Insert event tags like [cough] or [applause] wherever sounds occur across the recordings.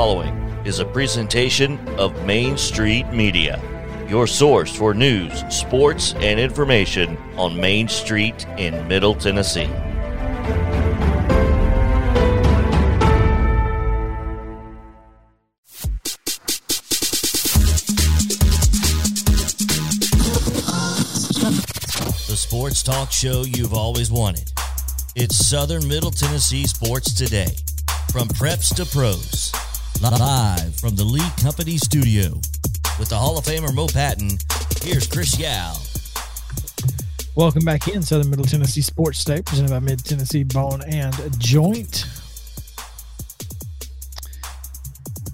following is a presentation of Main Street Media, your source for news, sports, and information on Main Street in Middle Tennessee. The sports talk show you've always wanted. It's Southern Middle Tennessee Sports Today. From preps to pros. Live from the Lee Company studio. With the Hall of Famer Mo Patton, here's Chris Yao. Welcome back in Southern Middle Tennessee Sports State, presented by Mid Tennessee Bone and Joint.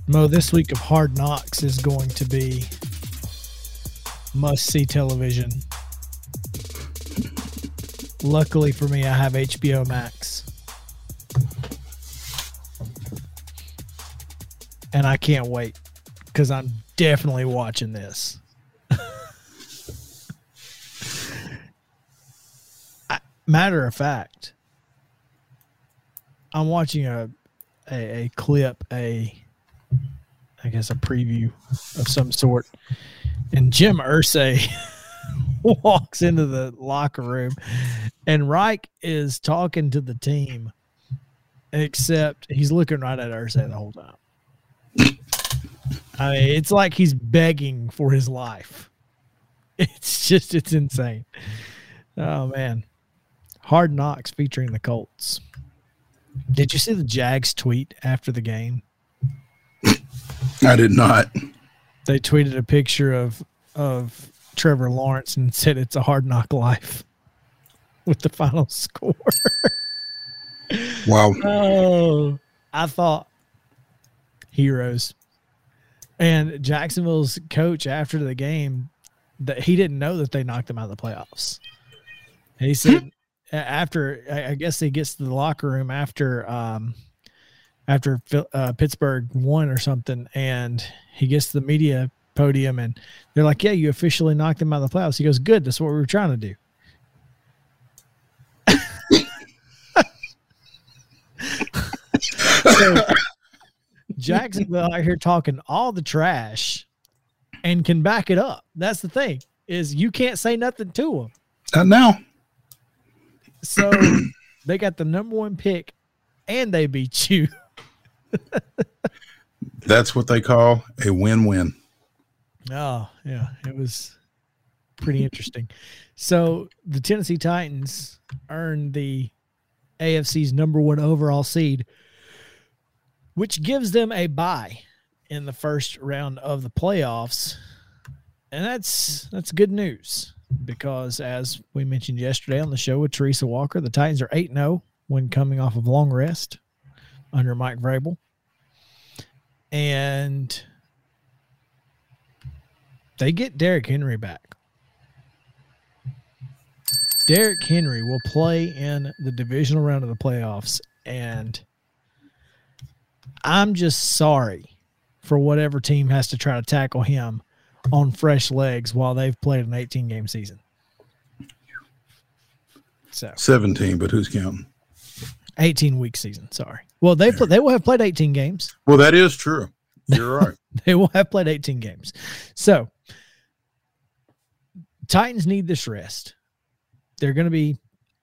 Mo, this week of Hard Knocks is going to be must see television. Luckily for me, I have HBO Max. And I can't wait because I'm definitely watching this. [laughs] I, matter of fact, I'm watching a, a a clip, a I guess a preview of some sort, and Jim Irsay [laughs] walks into the locker room, and Reich is talking to the team, except he's looking right at Irsay the whole time. I mean, it's like he's begging for his life. [laughs] It's just, it's insane. Oh man, Hard Knocks featuring the Colts. Did you see the Jags tweet after the game? I did not. They tweeted a picture of of Trevor Lawrence and [laughs] said it's a hard knock life [laughs] with the final score. Wow. oh, I thought heroes. And Jacksonville's coach after the game that he didn't know that they knocked them out of the playoffs. He said [laughs] after I I guess he gets to the locker room after um after uh, Pittsburgh won or something, and he gets to the media podium, and they're like, "Yeah, you officially knocked them out of the playoffs." He goes, "Good, that's what we were trying to do." [laughs] [laughs] so Jacksonville out here talking all the trash and can back it up. That's the thing is you can't say nothing to them. Not now. So [clears throat] they got the number one pick, and they beat you. [laughs] That's what they call a win-win. Oh, yeah. It was pretty interesting. So the Tennessee Titans earned the AFC's number one overall seed, which gives them a bye in the first round of the playoffs. And that's that's good news because as we mentioned yesterday on the show with Teresa Walker, the Titans are 8-0 when coming off of long rest under Mike Vrabel. And they get Derrick Henry back. Derrick Henry will play in the divisional round of the playoffs, and I'm just sorry for whatever team has to try to tackle him on fresh legs while they've played an 18 game season. So 17, but who's counting? 18 week season. Sorry. Well, they pl- they will have played 18 games. Well, that is true. You're right. [laughs] they will have played 18 games. So Titans need this rest. They're going to be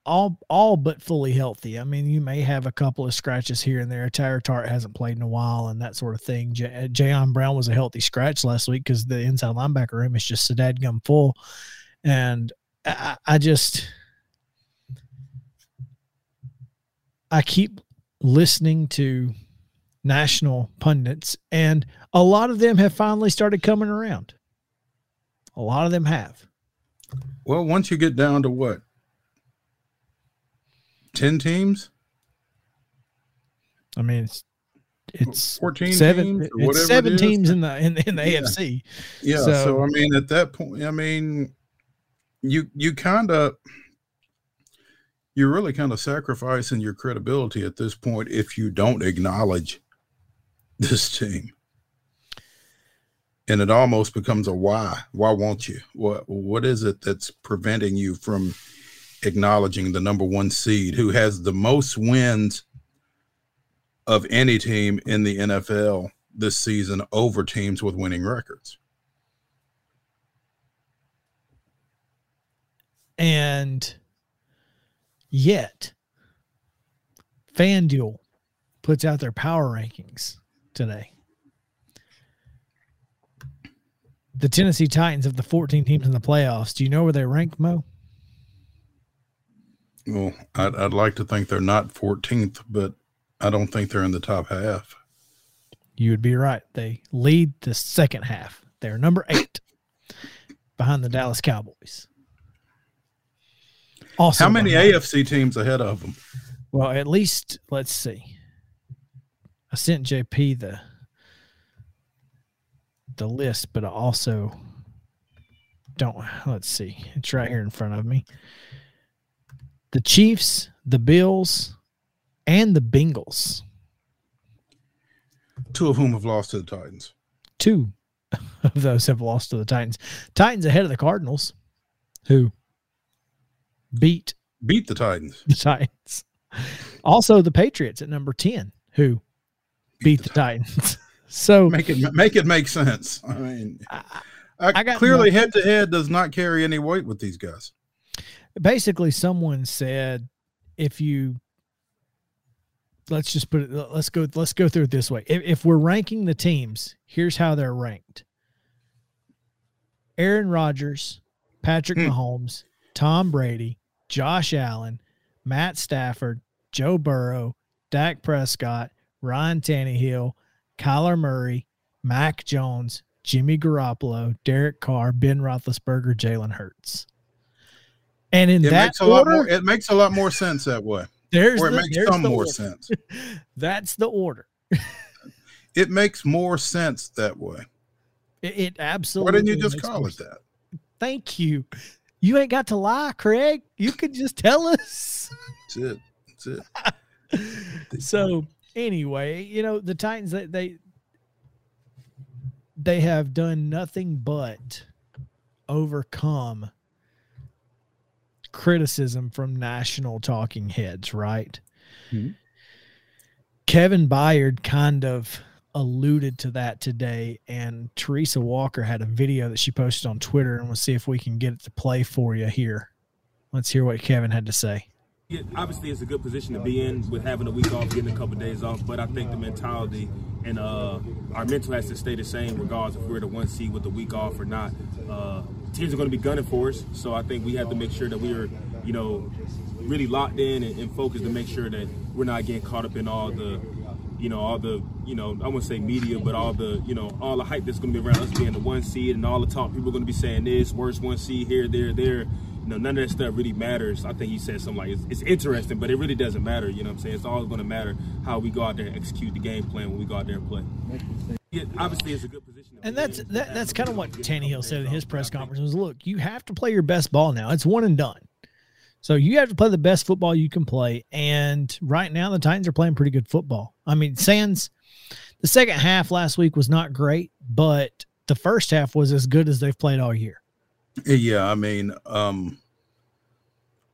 all all but fully healthy. I mean, you may have a couple of scratches here and there. Teair Tart hasn't played in a while and that sort of thing. J- uh, Jayon Brown was a healthy scratch last week because the inside linebacker room is just a gum full. And I, I just I keep listening to national pundits, and a lot of them have finally started coming around. A lot of them have. well, once you get down to what? 10 teams? I mean, it's it's 14 seven. teams It's seven it teams in the in, in the Yeah. AFC. Yeah. So, So- I mean, at that point, I mean, you you kind of you're really kind of sacrificing your credibility at this point if you don't acknowledge [laughs] this team. And it almost becomes a why. Why won't you? What what is it that's preventing you from acknowledging the number one seed who has the most wins of any team in the NFL this season over teams with winning records. And yet, FanDuel puts out their power rankings today. The Tennessee Titans of the 14 teams in the playoffs. Do you know where they rank, Mo? Well, I'd, I'd like to think they're not 14th, but I don't think they're in the top half. You would be right. They lead the second half. They're number eight behind the Dallas Cowboys. Also, how many AFC teams ahead of them? Well, at least let's see. I sent JP the the list, but I also don't. Let's see. It's right here in front of me. The Chiefs, the Bills, and the Bengals. Two of whom have lost to the Titans. Two of those have lost to the Titans. Titans ahead of the Cardinals, who beat beat the Titans. The Titans. Also, the Patriots at number ten, who beat, beat the, the, Titans. [laughs] so make it make it make sense. I mean, I, I got clearly head to head does not carry any weight with these guys. Basically, someone said if you let's just put it let's go let's go through it this way. If, if we're ranking the teams here's how they're ranked. Aaron rodgers patrick mm. mahomes tom brady josh allen matt stafford joe burrow dak prescott ryan Tannehill, kyler murray mac jones jimmy garoppolo derek carr ben roethlisberger jalen hurts and in it that makes a order, lot more it makes a lot more sense that way there's or it the, makes some more order. sense. [laughs] That's the order. it makes more sense that way. It, it absolutely. Why didn't you just call it that? Thank you. You ain't got to lie, Craig. You could just tell us. That's it. That's it. [laughs] so anyway, you know the Titans they, they they have done nothing but overcome criticism from national talking heads, right? Mm-hmm. Kevin Byard kind of alluded to that today, and Teresa Walker had a video that she posted on Twitter, and we'll see if we can get it to play for you here. Let's hear what Kevin had to say. Yeah, obviously, it's a good position to be in with having a week off, getting a couple of days off. But I think the mentality and uh, our mental has to stay the same, regardless if we're the one seed with the week off or not. Uh, teams are going to be gunning for us. So I think we have to make sure that we are, you know, really locked in and, and focused to make sure that we're not getting caught up in all the, you know, all the, you know, I won't say media, but all the, you know, all the hype that's going to be around us being the one seed and all the talk people are going to be saying this, worst one seed here, there, there. You know, none of that stuff really matters. I think he said something like, it's, it's interesting, but it really doesn't matter. You know what I'm saying? It's always going to matter how we go out there and execute the game plan when we go out there and play. Yeah, obviously, it's a good position. And that's that, that's kind of what Tannehill said in his press conference was, look, you have to play your best ball now. It's one and done. So you have to play the best football you can play. And right now, the Titans are playing pretty good football. I mean, Sands, the second half last week was not great, but the first half was as good as they've played all year. Yeah, I mean, um,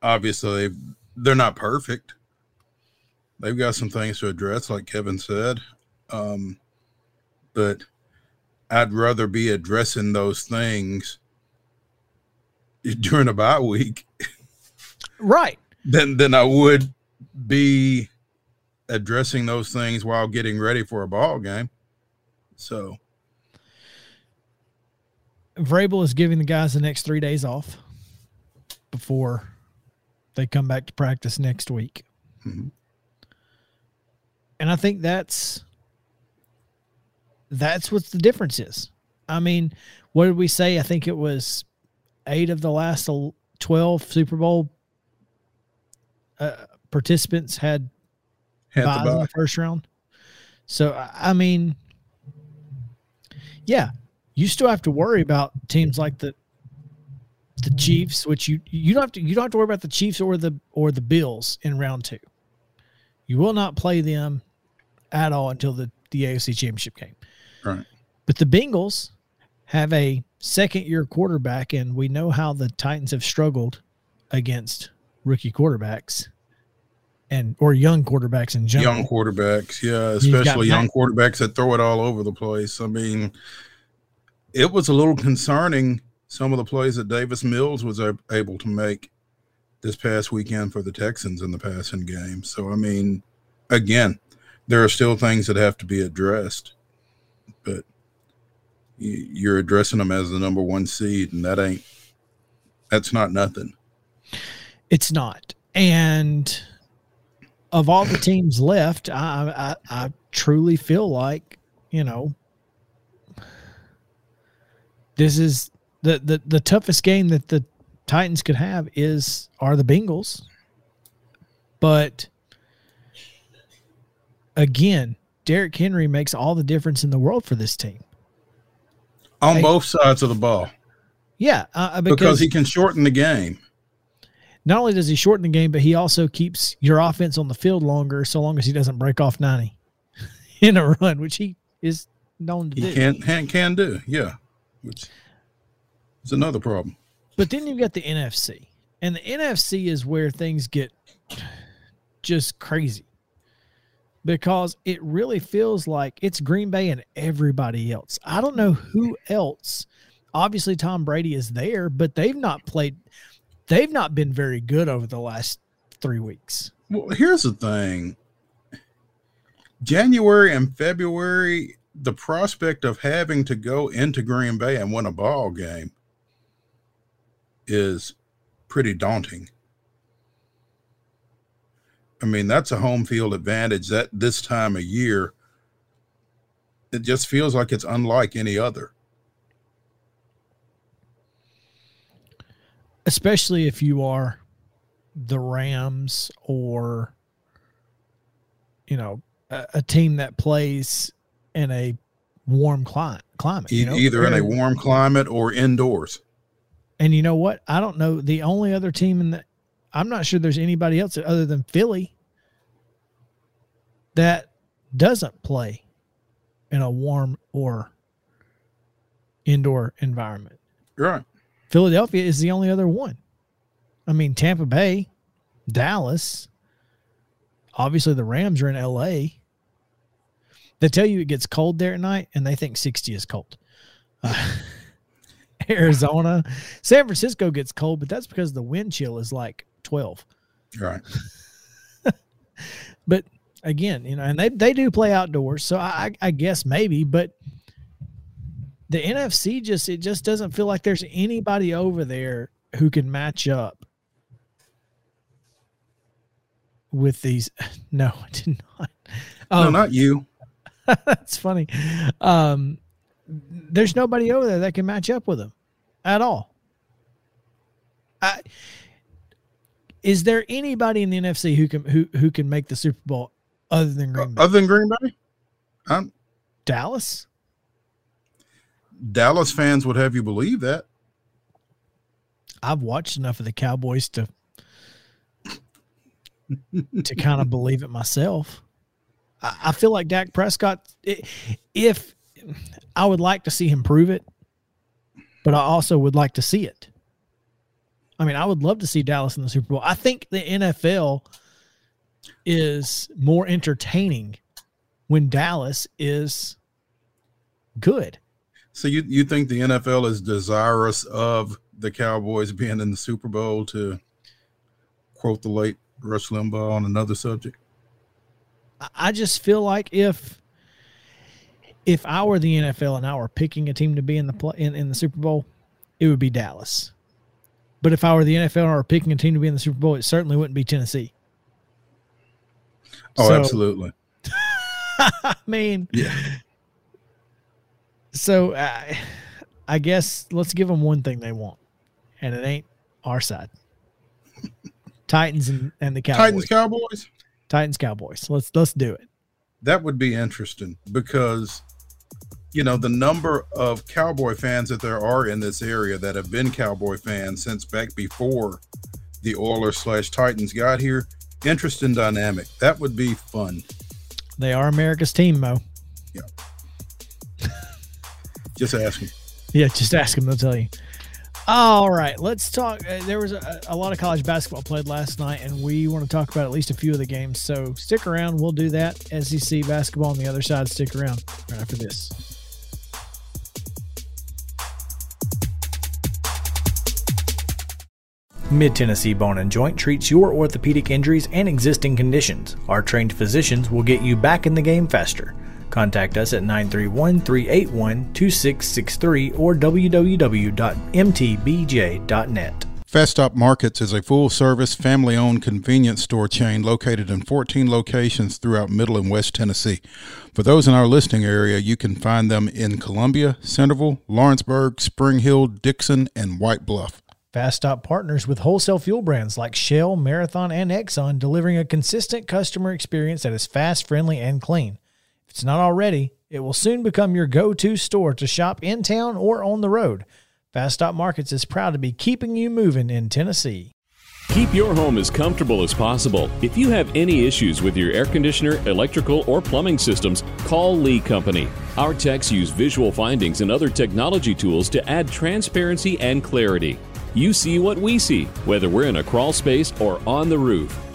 obviously they're not perfect. They've got some things to address, like Kevin said. Um, but I'd rather be addressing those things [laughs] during a bye week. Right. Than than I would be addressing those things while getting ready for a ball game. So Vrabel is giving the guys the next three days off before they come back to practice next week. Mm-hmm. And I think that's that's what the difference is. I mean, what did we say? I think it was eight of the last 12 Super Bowl uh, participants had, had byes in the first round. So, I mean, yeah, you still have to worry about teams like the the mm-hmm. Chiefs, which you you don't have to you don't have to worry about the Chiefs or the or the Bills in round two. You will not play them at all until the the AFC Championship game. Right. But the Bengals have a second year quarterback, and we know how the Titans have struggled against rookie quarterbacks. and or young quarterbacks in general. Young quarterbacks, yeah, especially young Mac- quarterbacks that throw it all over the place. I mean, it was a little concerning some of the plays that Davis Mills was able to make this past weekend for the Texans in the passing game. So, I mean, again, there are still things that have to be addressed, but you're addressing them as the number one seed, and that ain't that's not nothing. It's not. And of all the teams left, I, I I truly feel like, you know, this is the, the the toughest game that the Titans could have is are the Bengals. But again, Derrick Henry makes all the difference in the world for this team. On Hey. both sides of the ball Yeah, uh, because, because he can shorten the game. not only does he shorten the game, but he also keeps your offense on the field longer, so long as he doesn't break off ninety [laughs] in a run, which he is known to He do. can can can do, yeah. Which is another problem. But then you've got the NFC, and the NFC is where things get just crazy because it really feels like it's Green Bay and everybody else. I don't know who else. Obviously, Tom Brady is there, but they've not played. They've not been very good over the last three weeks. Well, here's the thing. January and February, the prospect of having to go into Green Bay and win a ball game is pretty daunting. I mean, that's a home field advantage that this time of year it just feels like it's unlike any other. especially if you are the Rams or you know a, a team that plays in a warm climate climate you know? either in a warm climate or indoors. and you know what I don't know the only other team in the I'm not sure there's anybody else other than Philly that doesn't play in a warm or indoor environment Right. Philadelphia is the only other one. I mean, Tampa Bay, Dallas, obviously the Rams are in LA. They tell you it gets cold there at night, and they think 60 is cold. Uh, [laughs] Arizona, San Francisco gets cold, but that's because the wind chill is like 12. Right. [laughs] But again, you know, and they, they do play outdoors, so I, I guess maybe, but the NFC just it just doesn't feel like there's anybody over there who can match up with these. [laughs] No, I did not. no, Um, not you. [laughs] that's funny. Um, there's nobody over there that can match up with them at all. I, is there anybody in the NFC who can who who can make the Super Bowl other than Green Bay? Other than Green Bay, I'm, Dallas? Dallas fans would have you believe that. I've watched enough of the Cowboys to to kind of believe it myself. I, feel like Dak Prescott. If I would like to see him prove it, but I also would like to see it. I mean, I would love to see Dallas in the Super Bowl. I think the NFL is more entertaining when Dallas is good. So you you think the NFL is desirous of the Cowboys being in the Super Bowl to quote the late Rush Limbaugh on another subject? I- just feel like if if I were the NFL and I were picking a team to be in the play, in, in the Super Bowl, it would be Dallas. But if I were the NFL and I were picking a team to be in the Super Bowl, it certainly wouldn't be Tennessee. Oh, So- absolutely. [laughs] I mean, Yeah. so I, I guess let's give them one thing they want, and it ain't our side. [laughs] Titans and, and the Cowboys. Titans Cowboys. Titans Cowboys. Let's let's do it. That would be interesting because you know the number of Cowboy fans that there are in this area that have been Cowboy fans since back before the Oilers slash Titans got here. Interesting dynamic. That would be fun. They are America's team, Mo. Yeah. just asking. [laughs] Yeah, just ask them; they'll tell you. All right, let's talk. Uh, there was a, a, lot of college basketball played last night, and we want to talk about at least a few of the games. So stick around. We'll do that. SEC basketball on the other side. Stick around right after this. Mid Tennessee Bone and Joint treats your orthopedic injuries and existing conditions. Our trained physicians will get you back in the game faster. Contact us at 931 381 2663 or www.mtbj.net. Fast Stop Markets is a full service, family owned convenience store chain located in 14 locations throughout Middle and West Tennessee. For those in our listing area, you can find them in Columbia, Centerville, Lawrenceburg, Spring Hill, Dickson, and White Bluff. Fast Stop partners with wholesale fuel brands like Shell, Marathon, and Exxon, delivering a consistent customer experience that is fast, friendly, and clean. If it's not already, it will soon become your go to store to shop in town or on the road. Fast Stop Markets is proud to be keeping you moving in Tennessee. Keep your home as comfortable as possible. If you have any issues with your air conditioner, electrical, or plumbing systems, call Lee Company. Our techs use visual findings and other technology tools to add transparency and clarity. You see what we see, whether we're in a crawl space or on the roof.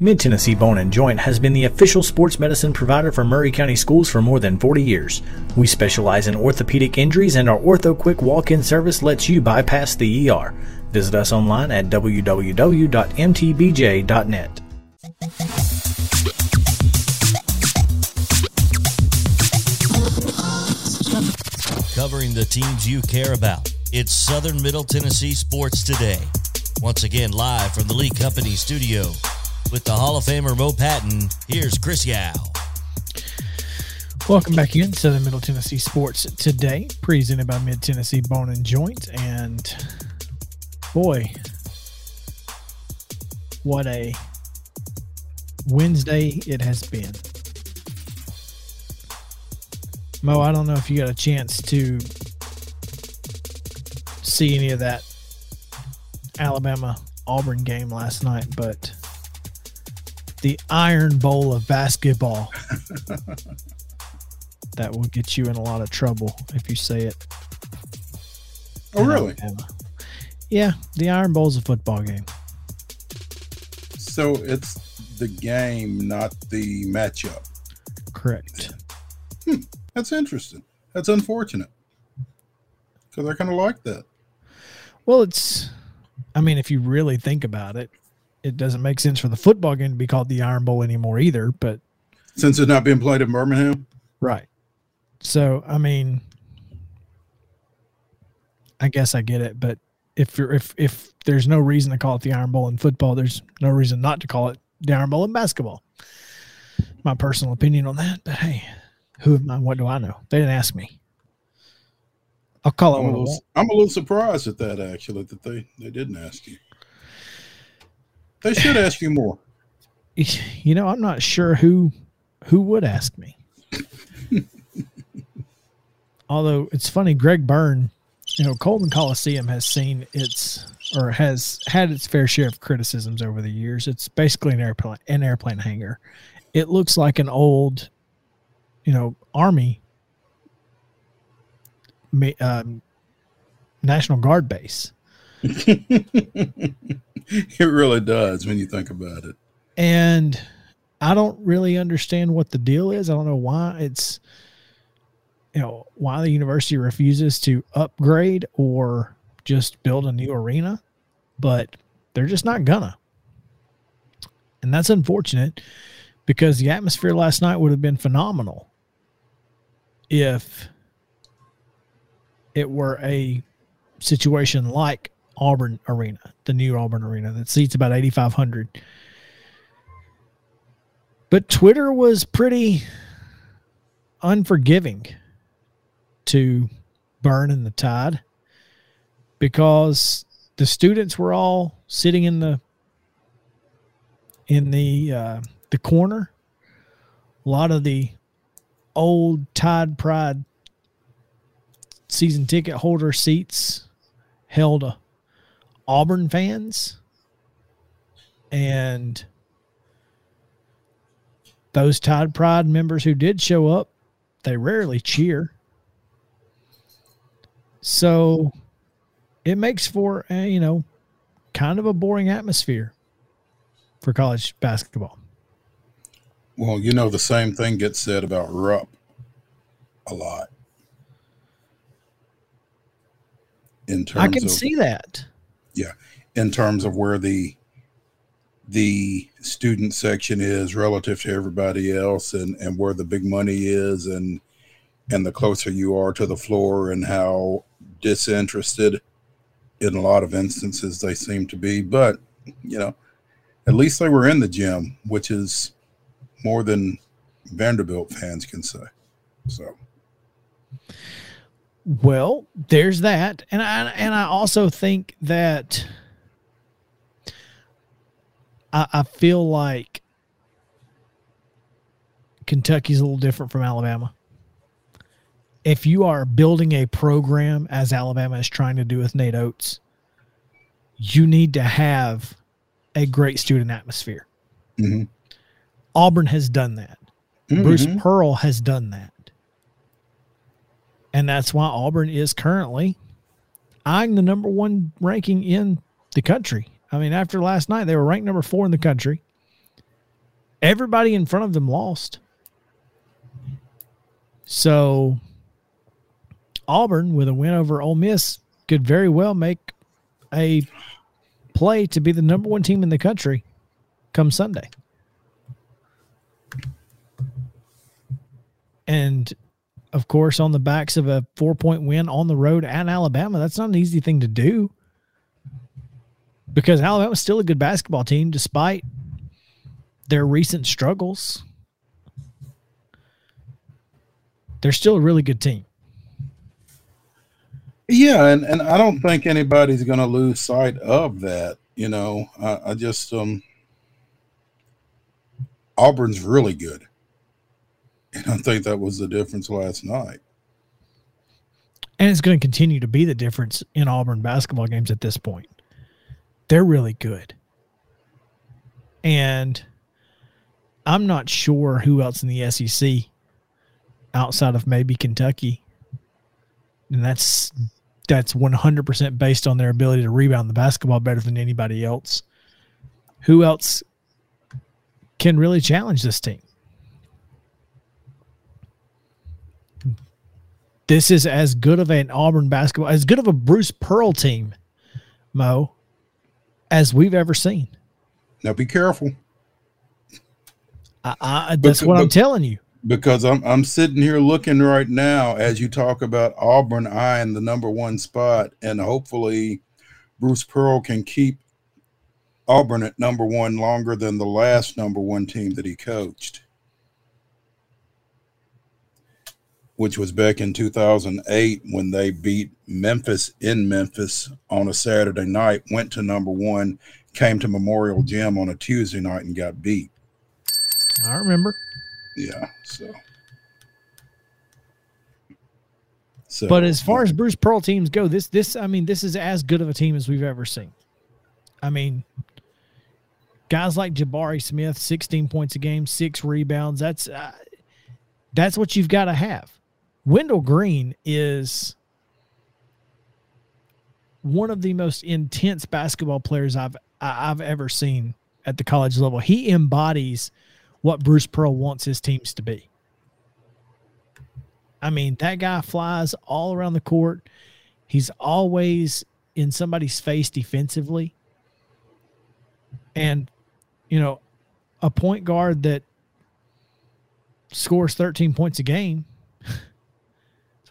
Mid Tennessee Bone and Joint has been the official sports medicine provider for Maury County Schools for more than 40 years. We specialize in orthopedic injuries, and our Ortho Quick walk in service lets you bypass the ER. Visit us online at www.mtbj.net. Covering the teams you care about, it's Southern Middle Tennessee Sports Today. Once again, live from the Lee Company studio. With the Hall of Famer Mo Patton, here's Chris Yao. Welcome back in Southern Middle Tennessee Sports today, presented by Mid Tennessee Bone and Joint. And boy, what a Wednesday it has been. Mo, I don't know if you got a chance to see any of that Alabama Auburn game last night, but the Iron Bowl of basketball. [laughs] that will get you in a lot of trouble if you say it. Oh, really? Yeah, the Iron Bowl is a football game. So it's the game, not the matchup. Correct. Hmm, that's interesting. That's unfortunate because I kind of like that. Well, it's, I mean, if you really think about it, it doesn't make sense for the football game to be called the Iron Bowl anymore either. But since it's not being played in Birmingham, right? So I mean, I guess I get it. But if you're if if there's no reason to call it the Iron Bowl in football, there's no reason not to call it the Iron Bowl in basketball. My personal opinion on that. But hey, who am I? What do I know? They didn't ask me. I'll call it. I'm, a little, I'm a little surprised at that actually that they they didn't ask you. They should ask you more. [laughs] You know, I'm not sure who who would ask me. [laughs] Although it's funny, Greg Byrne, you know, Coleman Coliseum has seen its or has had its fair share of criticisms over the years. It's basically an airplane an airplane hangar. It looks like an old, you know, army um, National Guard base. [laughs] it really does when you think about it. And I don't really understand what the deal is. I don't know why it's you know why the university refuses to upgrade or just build a new arena, but they're just not gonna. And that's unfortunate because the atmosphere last night would have been phenomenal if it were a situation like Auburn Arena, the new Auburn Arena that seats about 8,500. But Twitter was pretty unforgiving to Byrne and the Tide because the students were all sitting in the in the uh, the corner. A lot of the old Tide Pride season ticket holder seats held uh, Auburn fans, and those Tide Pride members who did show up, they rarely cheer. So it makes for a, you know kind of a boring atmosphere for college basketball. Well, you know the same thing gets said about Rupp a lot. In terms I can of, see that. Yeah, in terms of where the the student section is relative to everybody else and and where the big money is and and the closer you are to the floor and how disinterested in a lot of instances they seem to be. But you know at least they were in the gym which is more than vanderbilt fans can say. So well there's that and i and i also think that i, I feel like kentucky's a little different from alabama if you are building a program as Alabama is trying to do with Nate Oates, you need to have a great student atmosphere. mm-hmm. Auburn has done that. Mm-hmm. Bruce Pearl has done that. And that's why Auburn is currently eyeing the number one ranking in the country. I mean, after last night, they were ranked number four in the country. Everybody in front of them lost. So Auburn with a win over Ole Miss could very well make a play to be the number one team in the country come Sunday. And of course, on the backs of a four point win on the road at Alabama, that's not an easy thing to do because Alabama's still a good basketball team despite their recent struggles. They're still a really good team. Yeah, and, and I don't think anybody's going to lose sight of that. You know, I, I just um, Auburn's really good, and I think that was the difference last night. And it's going to continue to be the difference in Auburn basketball games at this point. They're really good, and I'm not sure who else in the SEC outside of maybe Kentucky, and that's that's 100% based on their ability to rebound the basketball better than anybody else. Who else can really challenge this team? This is as good of an Auburn basketball, as good of a Bruce Pearl team, Mo, as we've ever seen. Now be careful. I, I, that's what I'm telling you because I'm I'm sitting here looking right now as you talk about Auburn eyeing the number one spot, and hopefully Bruce Pearl can keep Auburn at number one longer than the last number one team that he coached, which was back in 2008 when they beat Memphis in Memphis on a Saturday night, went to number one, came to Memorial Gym on a Tuesday night and got beat. I remember. Yeah. So. So, but as far as Bruce Pearl teams go, this this I mean this is as good of a team as we've ever seen. I mean, guys like Jabari Smith, sixteen points a game, six rebounds. That's uh, that's what you've got to have. Wendell Green is one of the most intense basketball players I've I've ever seen at the college level. He embodies what Bruce Pearl wants his teams to be. I mean, that guy flies all around the court. He's always in somebody's face defensively. And, you know, a point guard that scores 13 points a game,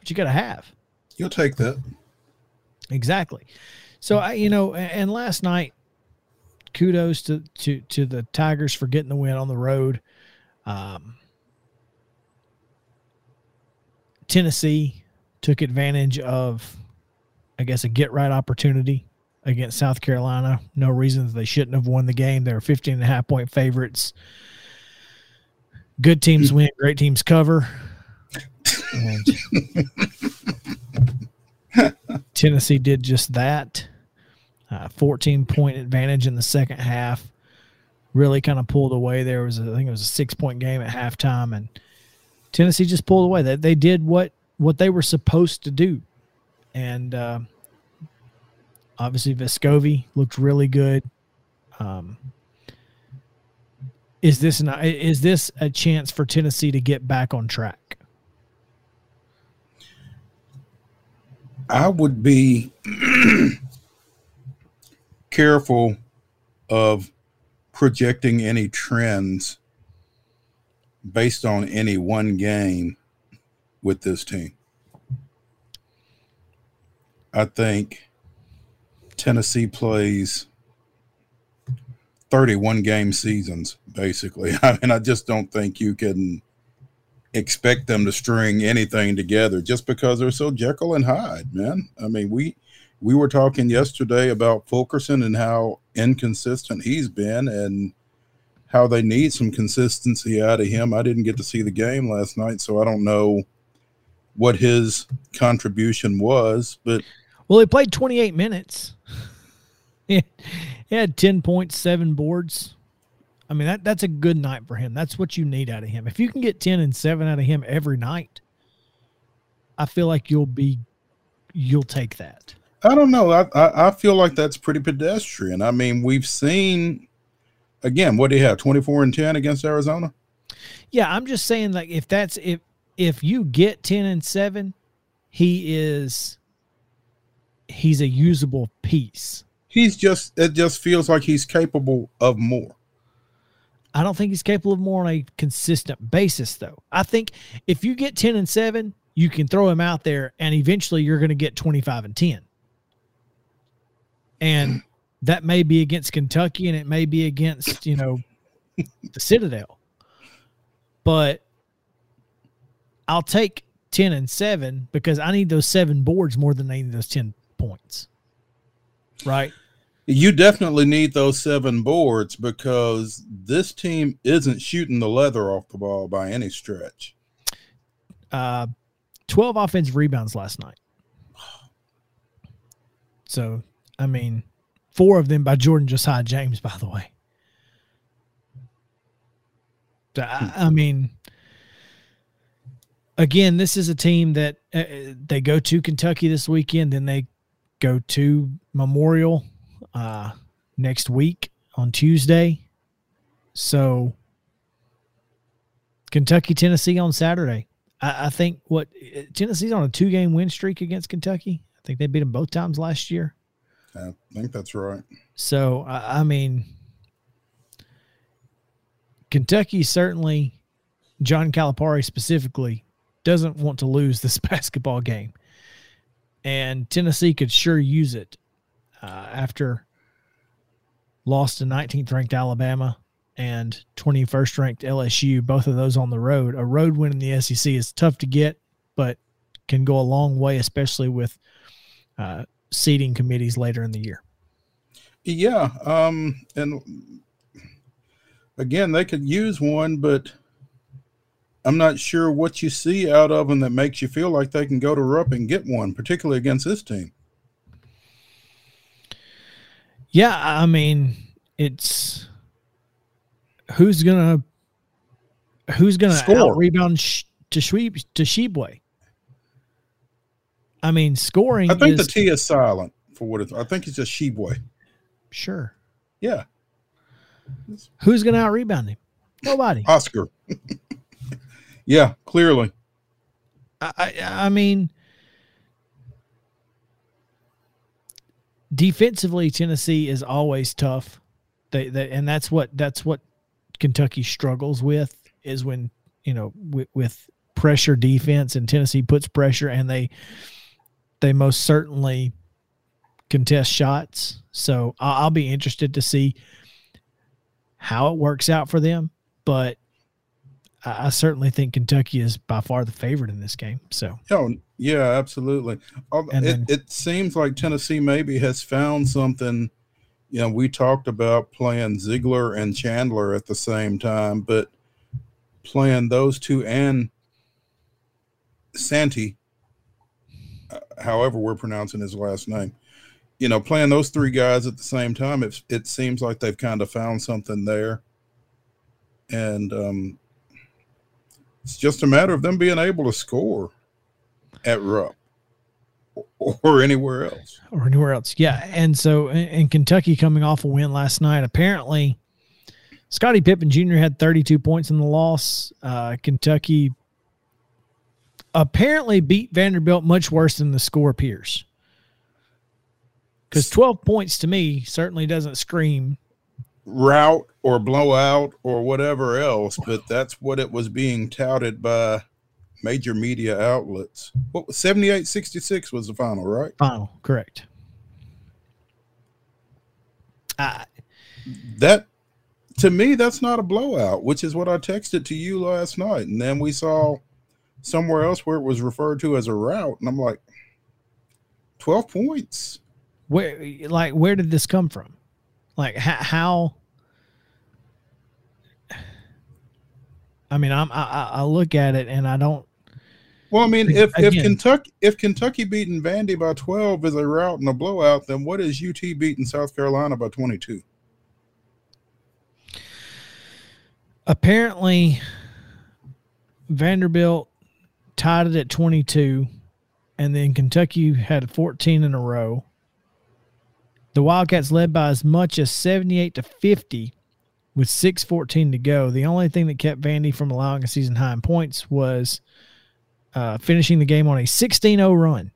you got to have. You'll take that. Exactly. So I, you know, and last night, kudos to to to the Tigers for getting the win on the road. Um, Tennessee took advantage of, I guess, a get right opportunity against South Carolina. No reasons they shouldn't have won the game. They're 15 and a half point favorites. Good teams win, great teams cover. [laughs] Tennessee did just that. Uh, 14 point advantage in the second half. Really kind of pulled away. There was, a, I think it was a six point game at halftime, and Tennessee just pulled away. They, they did what what they were supposed to do, and uh, obviously Vescovi looked really good. Um, is this is this a chance for Tennessee to get back on track? I would be careful of projecting any trends based on any one game with this team. I think Tennessee plays 31 game seasons, basically. [laughs] I mean, I just don't think you can expect them to string anything together just because they're so Jekyll and Hyde, man. I mean, we we were talking yesterday about Fulkerson and how inconsistent he's been and how they need some consistency out of him. I didn't get to see the game last night, so I don't know what his contribution was, but well, he played 28 minutes. [laughs] he had 10.7 boards. I mean, that that's a good night for him. That's what you need out of him. If you can get 10 and 7 out of him every night, I feel like you'll be you'll take that. I don't know. I, I, I feel like that's pretty pedestrian. I mean, we've seen again, what do you have? 24 and 10 against Arizona? Yeah, I'm just saying like if that's if if you get 10 and 7, he is he's a usable piece. He's just it just feels like he's capable of more. I don't think he's capable of more on a consistent basis, though. I think if you get 10 and 7, you can throw him out there and eventually you're going to get 25 and 10. And that may be against Kentucky and it may be against, you know, [laughs] the Citadel. But I'll take 10 and 7 because I need those seven boards more than I need those 10 points. Right? You definitely need those seven boards because this team isn't shooting the leather off the ball by any stretch. Uh, 12 offensive rebounds last night. So, I mean, four of them by Jordan Josiah James, by the way. I, I mean, again, this is a team that uh, they go to Kentucky this weekend, then they go to Memorial uh, next week on Tuesday. So Kentucky, Tennessee on Saturday. I, I think what Tennessee's on a two game win streak against Kentucky. I think they beat them both times last year. I think that's right. So I, I mean, Kentucky certainly, John Calipari specifically, doesn't want to lose this [laughs] basketball game, and Tennessee could sure use it uh, after lost to 19th ranked Alabama and 21st ranked LSU, both of those on the road. A road win in the SEC is tough to get, but can go a long way, especially with uh, seating committees later in the year. Yeah. Um, and again, they could use one, but I'm not sure what you see out of them that makes you feel like they can go to Rupp and get one, particularly against this team. Yeah, I mean, it's who's gonna who's gonna Score. rebound sh- to Shweep to Tshiebwe. I mean, scoring. I think is, the T is silent for what it's. I think it's just Sheboy. Sure. Yeah. Who's gonna out rebound him? Nobody. Oscar. [laughs] yeah, clearly. I, I, I mean, defensively, Tennessee is always tough. They, they and that's what that's what Kentucky struggles with is when you know with, with pressure defense and Tennessee puts pressure and they they most certainly contest shots. So I'll, I'll be interested to see how it works out for them. But I, I certainly think Kentucky is by far the favorite in this game. So Oh, yeah, absolutely. And It, then- it seems like Tennessee maybe has found something. You know, we talked about playing Zeigler and Chandler at the same time, but playing those two and Santi, uh, however we're pronouncing his last name, you know, playing those three guys at the same time, it, it seems like they've kind of found something there. And um, it's just a matter of them being able to score at Rupp or, anywhere else. or anywhere else. Yeah. And so in, in Kentucky coming off a win last night, apparently Scottie Pippen Jr. had 32 points in the loss. Uh, Kentucky apparently beat Vanderbilt much worse than the score appears. Because 12 points to me certainly doesn't scream. Rout or blowout or whatever else, but that's what it was being touted by major media outlets. What was 78 66 was the final, right? Final, correct. I, That to me, that's not a blowout, which is what I texted to you last night. And then we saw somewhere else where it was referred to as a rout, and I'm like, 12 points. where like where did this come from like how, how i mean i'm I, I look at it and i don't Well, I mean, if, if Kentucky if Kentucky beating Vandy by twelve is a rout and a blowout, then what is UT beating South Carolina by twenty two? apparently vanderbilt tied it at 22 and then kentucky had 14 in a row the wildcats led by as much as 78 to 50 with 6.14 to go the only thing that kept vandy from allowing a season high in points was uh, finishing the game on a 16-0 run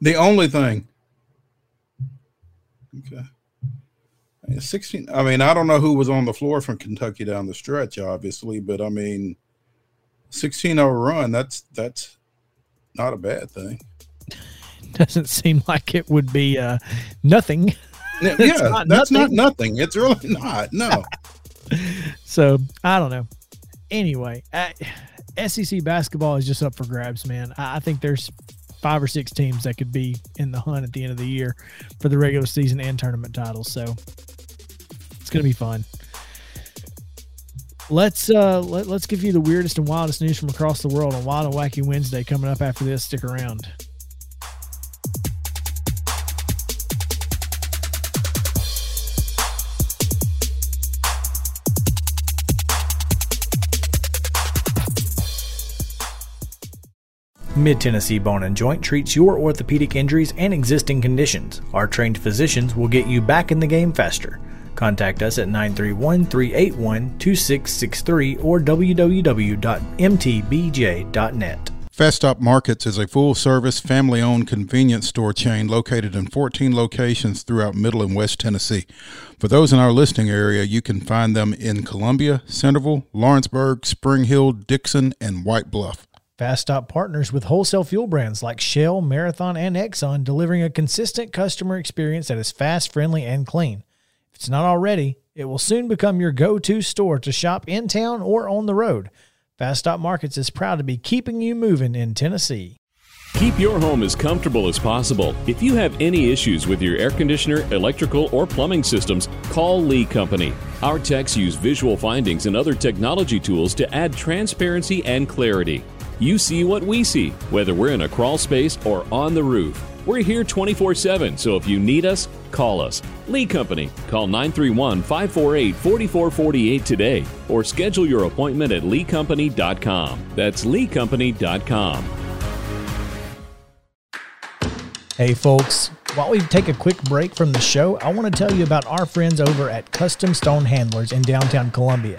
The only thing. Okay. Sixteen. I mean, I don't know who was on the floor from Kentucky down the stretch, obviously, but I mean, 16-0 run. That's that's not a bad thing. [laughs] doesn't seem like it would be uh, nothing. [laughs] Yeah, not that's nothing. not nothing. It's really not. No. [laughs] So I don't know. Anyway, uh, SEC basketball is just up for grabs, man. I, I think there's five or six teams that could be in the hunt at the end of the year for the regular season and tournament titles. So it's gonna be fun. Let's uh let, let's give you the weirdest and wildest news from across the world on Wild and Wacky Wednesday coming up after this. Stick around. Mid Tennessee Bone and Joint treats your orthopedic injuries and existing conditions. Our trained physicians will get you back in the game faster. Contact us at 931 381 2663 or www.mtbj.net. Fast Stop Markets is a full service, family owned convenience store chain located in 14 locations throughout Middle and West Tennessee. For those in our listening area, you can find them in Columbia, Centerville, Lawrenceburg, Spring Hill, Dickson, and White Bluff. Fast Stop partners with wholesale fuel brands like Shell, Marathon, and Exxon, delivering a consistent customer experience that is fast, friendly, and clean. If it's not already, it will soon become your go to store to shop in town or on the road. Fast Stop Markets is proud to be keeping you moving in Tennessee. Keep your home as comfortable as possible. If you have any issues with your air conditioner, electrical, or plumbing systems, call Lee Company. Our techs use visual findings and other technology tools to add transparency and clarity. You see what we see, whether we're in a crawl space or on the roof. We're here 24 7, so if you need us, call us. Lee Company. Call 931 548 4448 today or schedule your appointment at leecompany.com. That's leecompany.com. Hey, folks. While we take a quick break from the show, I want to tell you about our friends over at Custom Stone Handlers in downtown Columbia.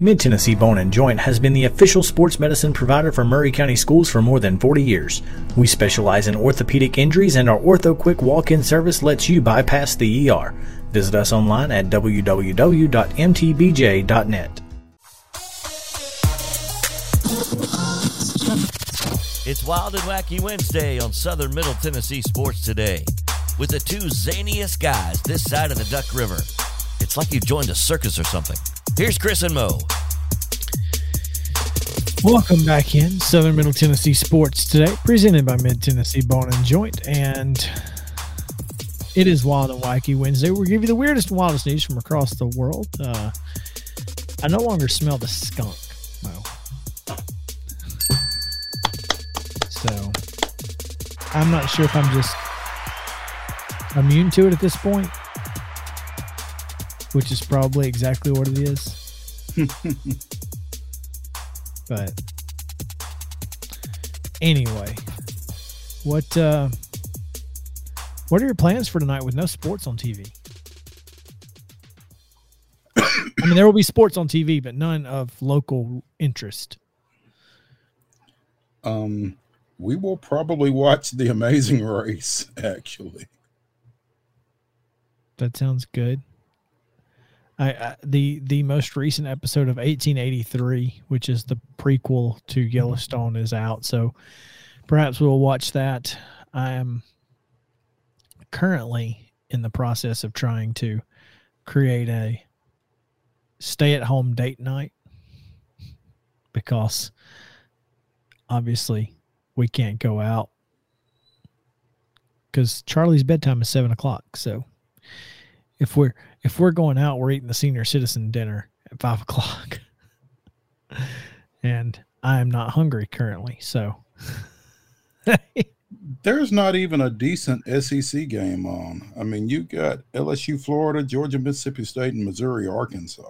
Mid Tennessee Bone and Joint has been the official sports medicine provider for Maury County Schools for more than 40 years. We specialize in orthopedic injuries, and our Ortho Quick walk in service lets you bypass the ER. Visit us online at www.mtbj.net. It's Wild and Wacky Wednesday on Southern Middle Tennessee Sports Today with the two zaniest guys this side of the Duck River. It's like you joined a circus or something. Here's Chris and Mo. Welcome back in Southern Middle Tennessee Sports today, presented by Mid Tennessee Bone and Joint, and it is Wild and Wacky Wednesday. We'll give you the weirdest and wildest news from across the world. Uh, I no longer smell the skunk. So I'm not sure if I'm just immune to it at this point which is probably exactly what it is. [laughs] but anyway, what uh what are your plans for tonight with no sports on TV? I mean, there will be sports on TV, but none of local interest. Um, we will probably watch The Amazing Race. [laughs] Actually, that sounds good. I, I, the the most recent episode of 1883, which is the prequel to mm-hmm. Yellowstone, is out. So perhaps we'll watch that. I am currently in the process of trying to create a stay at home date night because obviously we can't go out because Charlie's bedtime is seven o'clock. So if we're if we're going out, we're eating the senior citizen dinner at five [laughs] o'clock. and I am not hungry currently. So [laughs] there's not even a decent SEC game on. I mean, you got LSU, Florida, Georgia, Mississippi State, and Missouri, Arkansas.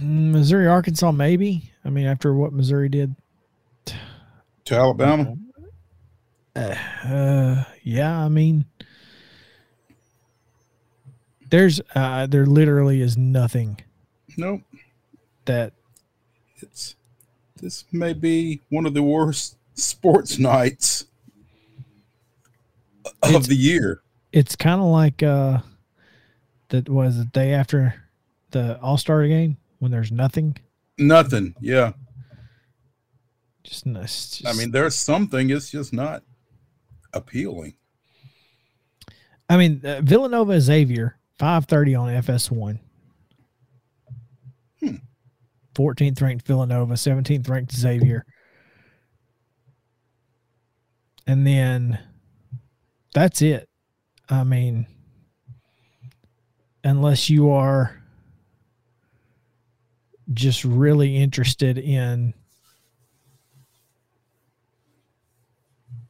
Missouri, Arkansas, maybe. I mean, after what Missouri did to Alabama. Uh, uh, yeah, I mean, there's uh, there literally is nothing. Nope. That it's this may be one of the worst [laughs] sports nights of the year. It's kind of like uh, that was the day after the All Star game when there's nothing. Nothing. Yeah. Just, just, I mean, there's something. It's just not appealing. I mean, uh, Villanova Xavier, 5:30 on FS1. Hmm. 14th ranked Villanova, 17th ranked Xavier. And then that's it. I mean, unless you are just really interested in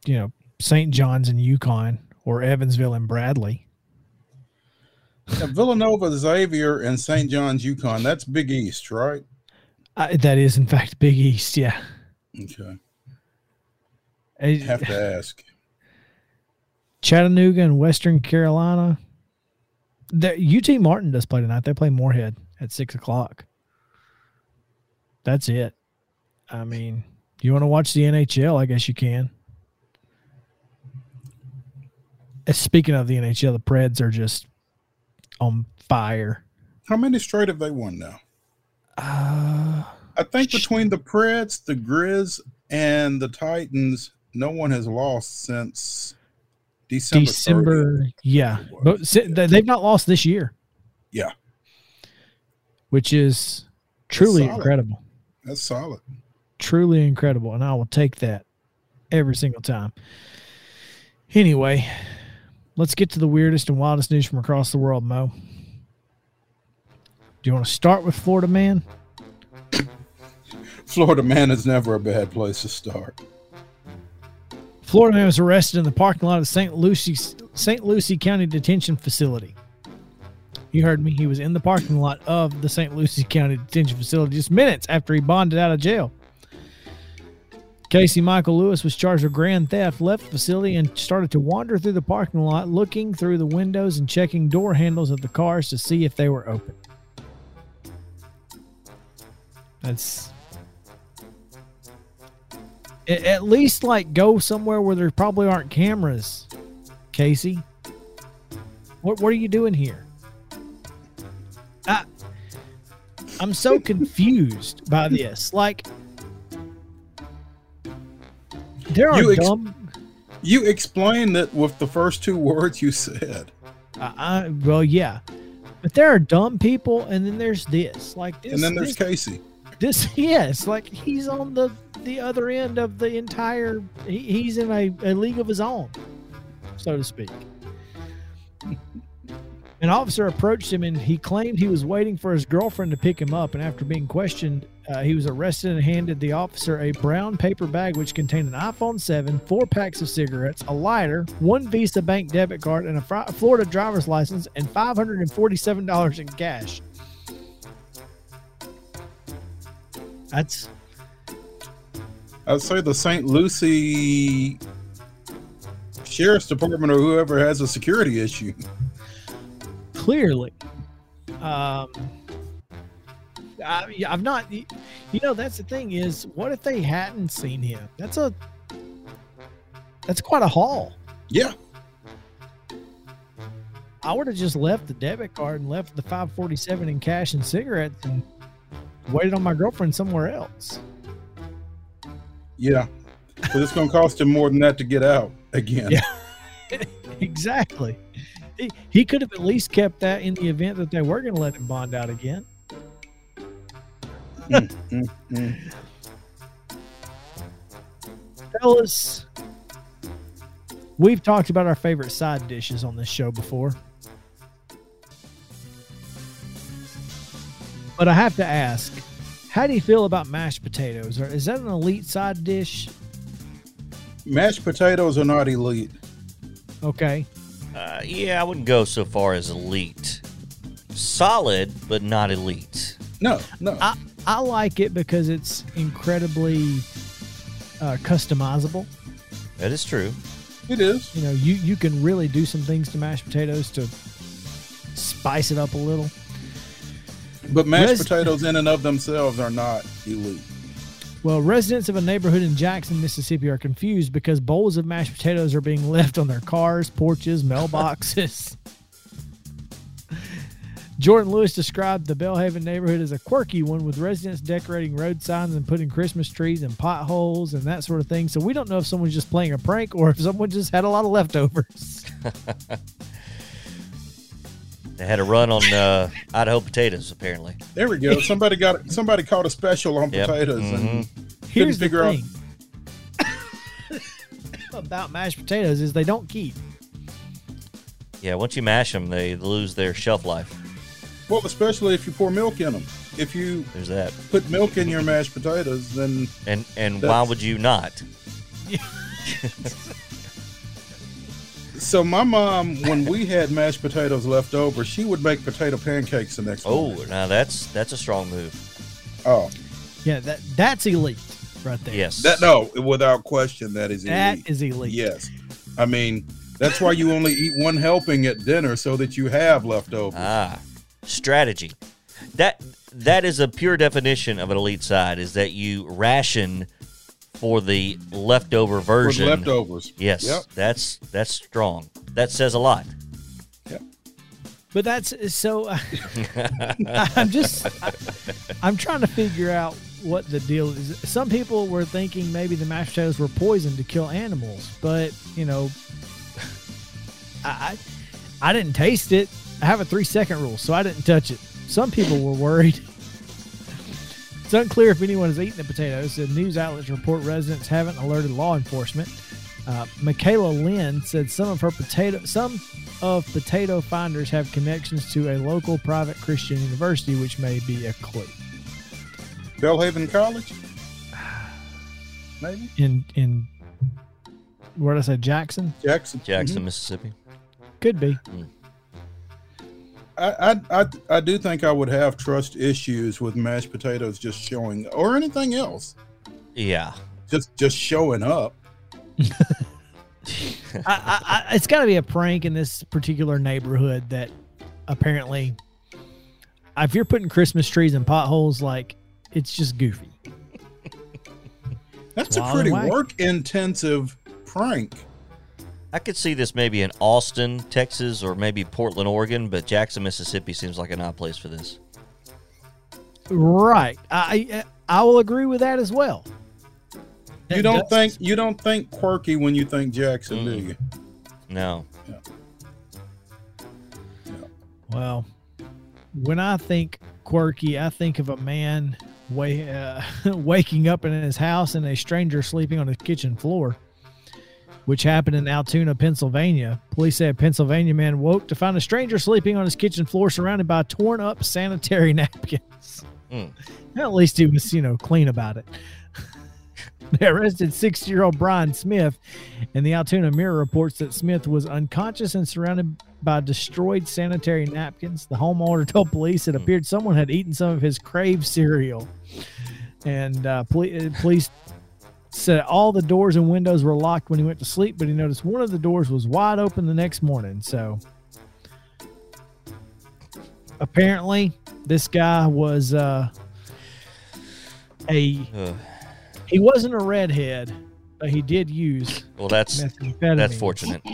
you know St. John's and UConn or Evansville and Bradley. Villanova, Xavier, and St. John's, UConn. That's Big East, right? Uh, that is, in fact, Big East. Yeah. Okay. I have to ask. Chattanooga and Western Carolina. The UT Martin does play tonight. They play Morehead at six o'clock. That's it. I mean, you want to watch the NHL? I guess you can. Speaking of the NHL, the Preds are just on fire. How many straight have they won now? Uh, I think between the Preds, the Grizz, and the Titans, no one has lost since December. December, 30th. yeah, but yeah. they've not lost this year. Yeah, which is truly That's incredible. That's solid. Truly incredible, and I will take that every single time. Anyway, let's get to the weirdest and wildest news from across the world, Mo. Do you want to start with Florida man? [laughs] Florida man is never a bad place to start. Florida man was arrested in the parking lot of St. Lucie St. Lucie County Detention Facility. You heard me. He was in the parking lot of the St. Lucie County Detention Facility just minutes after he bonded out of jail. Casey Michael Lewis was charged with grand theft, left the facility, and started to wander through the parking lot, looking through the windows and checking door handles of the cars to see if they were open. That's at least like go somewhere where there probably aren't cameras, Casey. What what are you doing here? I, I'm so [laughs] confused by this. Like there are You ex- dumb. You explained it with the first two [laughs] words you said. I, I, well, yeah, but there are dumb people, and then there's this. Like this, and then there's this, Casey. this. [laughs] Yes, like he's on the the other end of the entire. He, he's in a, a league of his own, so to speak. An officer approached him and he claimed he was waiting for his girlfriend to pick him up. And after being questioned, uh, he was arrested and handed the officer a brown paper bag which contained an iPhone 7, four packs of cigarettes, a lighter, one Visa bank debit card, and a Fri- Florida driver's license, and $547 in cash. That's I'd say the St. Lucie Sheriff's Department or whoever has a security issue. clearly. Um, I, I've not, you know, that's the thing is, what if they hadn't seen him? That's a, that's quite a haul. Yeah. I would have just left the debit card and left the 547 in cash and cigarettes and waited on my girlfriend somewhere else. Yeah. But it's going to cost him more than that to get out again. Yeah. [laughs] exactly. He, he could have at least kept that in the event that they were going to let him bond out again. Mm, mm, mm. Fellas, we've talked about our favorite side dishes on this show before. But I have to ask, how do you feel about mashed potatoes? Or is that an elite side dish? Mashed potatoes are not elite. Okay. Uh, yeah, I wouldn't go so far as elite. Solid, but not elite. No, no. I, I like it because it's incredibly uh, customizable. That is true. it is. You know, you, you can really do some things to mashed potatoes to spice it up a little. But mashed Res- potatoes in and of themselves are not elite. Well, residents of a neighborhood in Jackson, Mississippi are confused because bowls of mashed potatoes are being left on their cars, porches, mailboxes. [laughs] Jordan Lewis described the Belhaven neighborhood as a quirky one with residents decorating road signs and putting Christmas trees in potholes and that sort of thing. So we don't know if someone's just playing a prank or if someone just had a lot of leftovers. [laughs] They had a run on uh, Idaho potatoes, apparently. There we go. [laughs] Somebody got somebody caught a special on Yep. potatoes and Here's the figure out- thing [coughs] about mashed potatoes is they don't keep. Yeah, once you mash them, they lose their shelf life. Well, especially if you pour milk in them. If you There's that. put milk in your mashed potatoes, then And and why would you not? [laughs] so my mom, when we had mashed potatoes left over, she would make potato pancakes the next Oh, morning. now that's that's a strong move. Oh, Yeah, that that's elite right there. Yes. that no, without question, that is That elite. is elite. Yes, I mean that's why you only eat one helping at dinner so that you have leftovers. Ah, strategy. That that is a pure definition of an elite side. Is that you ration for the leftover With version? leftovers. Yes, Yep. that's that's strong. That says a lot. Yeah. But that's so. [laughs] I'm just. I, I'm trying to figure out what the deal is. Some people were thinking maybe the mashed potatoes were poisoned to kill animals, but you know, I I, I didn't taste it. I have a three second rule, so I didn't touch it. Some people were worried. It's unclear if anyone has eaten the potatoes. The news outlets report residents haven't alerted law enforcement. Uh, Michaela Lynn said some of her potato some of potato finders have connections to a local private Christian university, which may be a clue. Belhaven College, maybe In in where did I say Jackson? Jackson. Jackson, Mississippi. Could be. I, I I I do think I would have trust issues with mashed potatoes just showing or anything else. Yeah. just just showing up. [laughs] I, I, I, it's got to be a prank in this particular neighborhood that apparently, if you're putting Christmas trees in potholes, like it's just goofy. That's a pretty work intensive prank. I could see this maybe in Austin, Texas, or maybe Portland, Oregon, but Jackson, Mississippi seems like an odd place for this. Right. I I will agree with that as well. You don't does- think you don't think quirky when you think Jackson, do Mm. you? No. Yeah. Well, when I think quirky, I think of a man wa- uh, [laughs] waking up in his house and a stranger sleeping on his kitchen floor, which happened in Altoona, Pennsylvania. Police say a Pennsylvania man woke to find a stranger sleeping on his kitchen floor surrounded by torn up sanitary [laughs] napkins. Hmm. At least he was, you know, clean about it. [laughs] They arrested 60 year old Brian Smith, and the Altoona Mirror reports that Smith was unconscious and surrounded by destroyed sanitary napkins. The homeowner [laughs] told police it appeared someone had eaten some of his Krave cereal. And uh, poli- uh, police said all the doors and windows were locked when he went to sleep, but he noticed one of the doors was wide open the next morning. So apparently, this guy was uh, a Ugh. he wasn't a redhead, but he did use well, that's methamphetamine. that's fortunate. [laughs]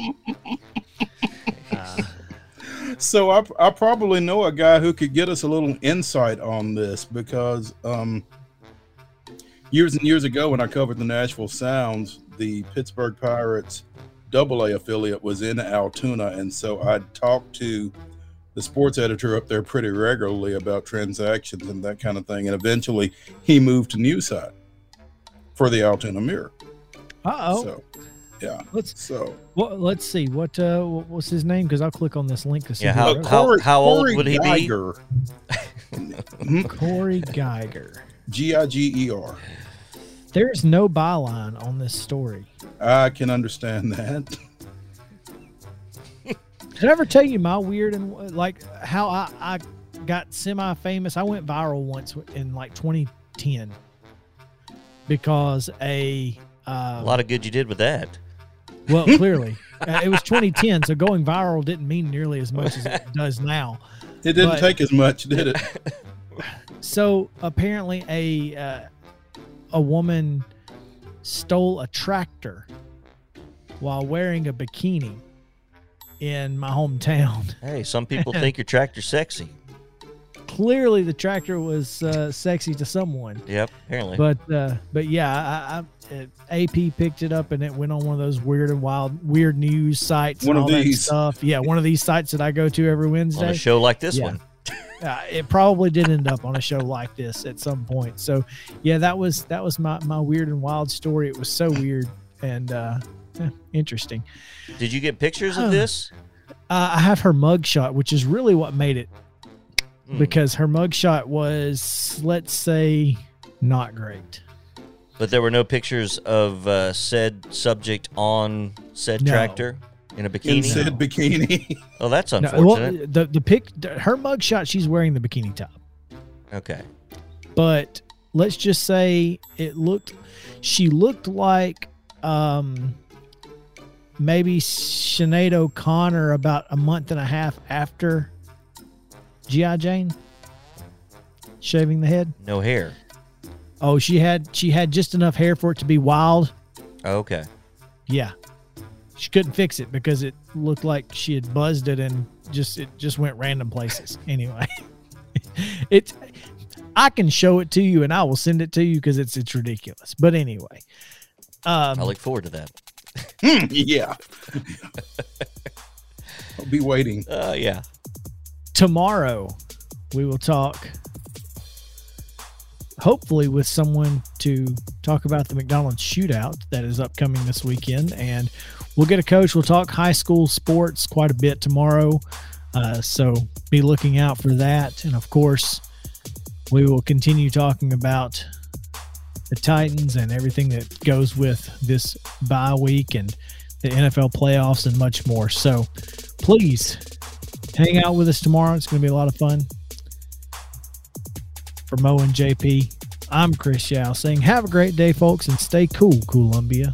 So I, I probably know a guy who could get us a little insight on this because um, years and years ago when I covered the Nashville Sounds, the Pittsburgh Pirates double A affiliate was in Altoona, and so I talked to the sports editor up there pretty regularly about transactions and that kind of thing, and eventually he moved to Newside for the Altoona Mirror. Uh oh. So yeah, Let's so well, let's see what uh what's his name because I'll click on this link to see. Yeah, who how- how- how old would he be? Geiger. [laughs] Corey Geiger. G I G E R. There's no byline on this story. I can understand that. [laughs] Did I ever tell you my weird and like how I, I got semi famous? I went viral once in like 2010 because a uh, A lot of good you did with that. well [laughs] clearly uh, it was 2010, so going viral didn't mean nearly as much as it does now. It didn't But- take as much, did it? [laughs] So apparently, a uh, a woman stole a tractor while wearing a bikini in my hometown. [laughs] Hey, some people think your tractor's sexy. Clearly, the tractor was uh, sexy to someone, Yep, apparently. but uh, but yeah, I, I, AP picked it up and it went on one of those weird and wild, weird news sites. One and of all that these. stuff. Yeah, one of these sites that I go to every on Wednesday. a show like this Yeah. one. Uh, it probably did end up on a show like this at some point. So, yeah, that was that was my my weird and wild story. It was so weird and uh, interesting. Did you get pictures of this? Uh, I have her mugshot, which is really what made it Hmm. because her mugshot was, let's say, not great. But there were no pictures of uh, said subject on said No. tractor in a In bikini. said bikini. [laughs] Oh, that's No, unfortunate. well, the the pic, her mugshot, she's wearing the bikini top. okay. but let's just say it looked she looked like um maybe Sinead O'Connor about a month and a half after G.I. Jane shaving the head. No hair. Oh, she had she had just enough hair for it to be wild. Okay. Yeah. She couldn't fix it because it looked like she had buzzed it and just it just went random places. [laughs] Anyway. [laughs] it's I can show it to you and I will send it to you because it's it's ridiculous. But anyway. Um I look forward to that. Hmm, yeah. I'll be waiting. [laughs] Uh, yeah. tomorrow we will talk hopefully with someone to talk about the McDonald's shootout that is upcoming this weekend and we'll get a coach we'll talk high school sports quite a bit tomorrow uh, so be looking out for that and of course we will continue talking about the Titans and everything that goes with this bye week and the NFL playoffs and much more so please hang out with us tomorrow. It's going to be a lot of fun. For Mo and JP, I'm Chris Yao saying have a great day, folks, and stay cool, Columbia.